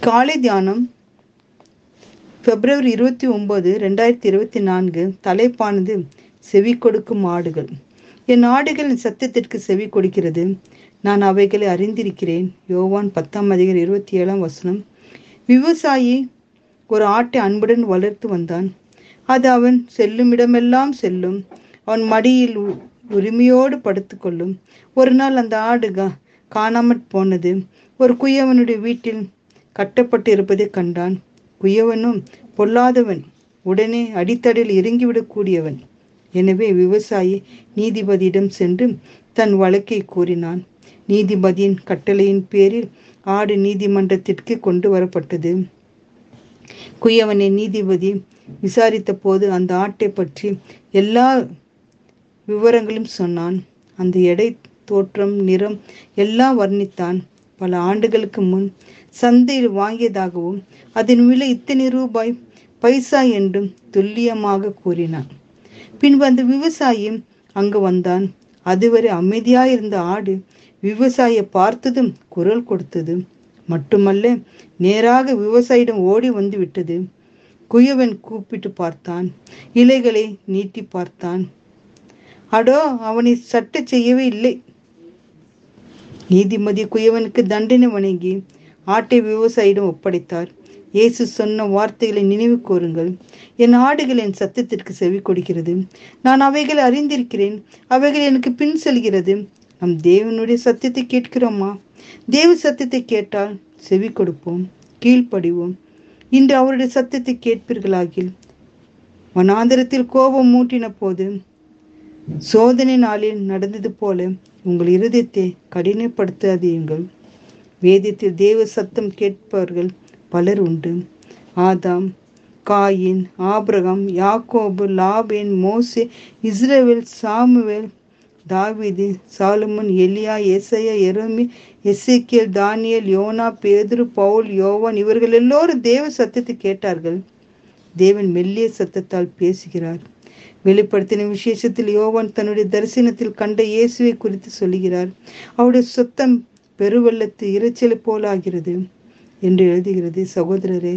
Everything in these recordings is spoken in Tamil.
காலை தியானம் பிப்ரவரி இருபத்தி ஒன்பது ரெண்டாயிரத்தி இருபத்தி நான்கு தலைப்பானது செவி கொடுக்கும் ஆடுகள். என் ஆடுகளின் சத்தத்திற்கு செவி கொடுக்கிறது. நான் அவைகளை அறிந்திருக்கிறேன். யோவான் பத்தாம் அதிகர் இருபத்தி ஏழாம் வசனம். விவசாயி ஒரு ஆட்டை அன்புடன் வளர்த்து வந்தான். அது அவன் செல்லும் இடமெல்லாம் செல்லும். அவன் மடியில் உ- உரிமையோடு படுத்துக்கொள்ளும். ஒரு நாள் அந்த ஆடு கா- காணாமற் போனது. ஒரு குயவனுடைய வீட்டில் கட்டப்பட்டு இருப்பதை கண்டான். குயவனும் பொல்லாதவன் உடனே அடித்தடில் இறங்கிவிடக்கூடியவன். எனவே விவசாயி நீதிபதியிடம் சென்று தன் வழக்கை கூறினான். நீதிபதியின் கட்டளையின் பேரில் ஆடு நீதிமன்றத்திற்கு கொண்டு வரப்பட்டது. குயவனை நீதிபதி விசாரித்த போது அந்த ஆட்டை பற்றி எல்லா விவரங்களும் சொன்னான். அந்த எடை தோற்றம் நிறம் எல்லாம் வர்ணித்தான். பல ஆண்டுகளுக்கு முன் சந்தையில் வாங்கியதாகவும் அதன் விலை இத்தனை ரூபாய்? பைசா என்றும் துல்லியமாக கூறினான். பின்பு அந்த விவசாயி அங்கு வந்தான். அதுவரை அமைதியாயிருந்த ஆடு விவசாயியை பார்த்ததும் குரல் கொடுத்தது. மட்டுமல்ல நேராக விவசாயியிடம் ஓடி வந்து விட்டது. குயவன் கூப்பிட்டு பார்த்தான். இலைகளை நீட்டி பார்த்தான். அடோ அவனை சட்ட செய்யவே இல்லை. நீதிமதி குயவனுக்கு தண்டனை வணங்கி ஆட்டை விவசாயியிடம் ஒப்படைத்தார். இயேசு சொன்ன வார்த்தைகளை நினைவு கூறுங்கள். என் ஆடுகள் என் சத்தத்திற்கு செவி கொடுக்கிறது. நான் அவைகளை அறிந்திருக்கிறேன். அவைகள் எனக்கு பின் செல்கிறது. நம் தேவனுடைய சத்தியத்தை கேட்கிறோமா? தேவ சத்தியத்தை கேட்டால் செவி கொடுப்போம் கீழ்ப்படிவோம். இன்று அவருடைய சத்தத்தை கேட்பீர்களாகில். வனாந்திரத்தில் கோபம் மூட்டின போது சோதனை நாளில் நடந்தது போல உங்கள் இருதயத்தை கடினப்படுத்தாதீர்கள். வேதத்தில் தேவ சத்தம் கேட்பவர்கள் பலர் உண்டு. ஆதாம் காயின் ஆபிரகம் யாக்கோபு லாபேன் மோசே இஸ்ரேவேல் சாமுவேல் தாவிது சாலுமன் எலியா ஏசையா எருமி எசேக்கியல் தானியல் யோனா பேதுரு பவுல் யோவான் இவர்கள் எல்லோரும் தேவ சத்தத்தை கேட்டார்கள். தேவன் மெல்லிய சத்தத்தால் பேசுகிறார். வெளிப்படுத்தின விசேஷத்தில் யோவான் தன்னுடைய தரிசனத்தில் கண்ட இயேசுவை குறித்து சொல்லுகிறார். அவருடைய சொத்தம் பெருவெள்ளத்து இரைச்சலை போலாகிறது என்று எழுதுகிறது. சகோதரரே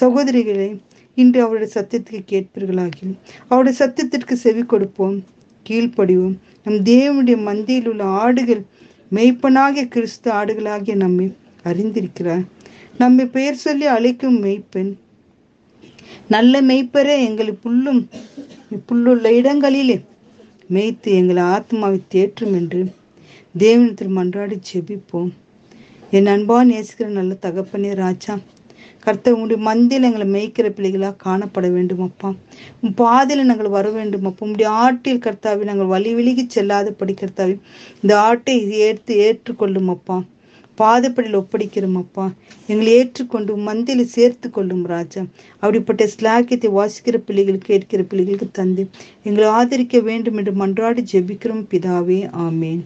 சகோதரிகளே இன்று அவருடைய சத்தியத்துக்கு கேட்பீர்களாகில் அவருடைய சத்தத்திற்கு செவி கொடுப்போம் கீழ்ப்படிவோம். நம் தேவனுடைய மந்தியில் உள்ள ஆடுகள் மெய்ப்பனாகிய கிறிஸ்து ஆடுகளாகிய நம்மை அறிந்திருக்கிறார். நம்மை பெயர் சொல்லி அழைக்கும் மெய்ப்பெண் நல்ல மெய்ப்பரே எங்களை புல்லும் இப்புள்ளுள்ள இடங்களிலே மேய்த்து எங்களை ஆத்மாவை தேற்றும் என்று தேவனத்தில் மன்றாடி செபிப்போம் என் அன்பான் நேசிக்கிற நல்ல தகப்பனே ராஜா கர்த்தர் உங்களுடைய மந்தியில் எங்களை மேய்க்கிற பிள்ளைகளாக காணப்பட வேண்டும் அப்பா உன் பாதையில் நாங்கள் வர வேண்டும் அப்பா உங்களுடைய ஆட்டில் கர்த்தாவை நாங்கள் வழி விலகி செல்லாத படிக்கிறதாவி இந்த ஆட்டை ஏற்று ஏற்றுக்கொள்ளும் அப்பா பாதப்படியில் ஒப்படைக்கிறோம் அப்பா. எங்களை ஏற்றுக்கொண்டு மந்தியில் சேர்த்து கொள்ளும் ராஜா. அப்படிப்பட்ட ஸ்லாக்கியத்தை வாசிக்கிற பிள்ளைகள் கேட்கிற பிள்ளைகளுக்கு தந்து. எங்களை ஆதரிக்க வேண்டும் என்று மன்றாடி ஜெபிக்கிறோம் பிதாவே. ஆமேன்.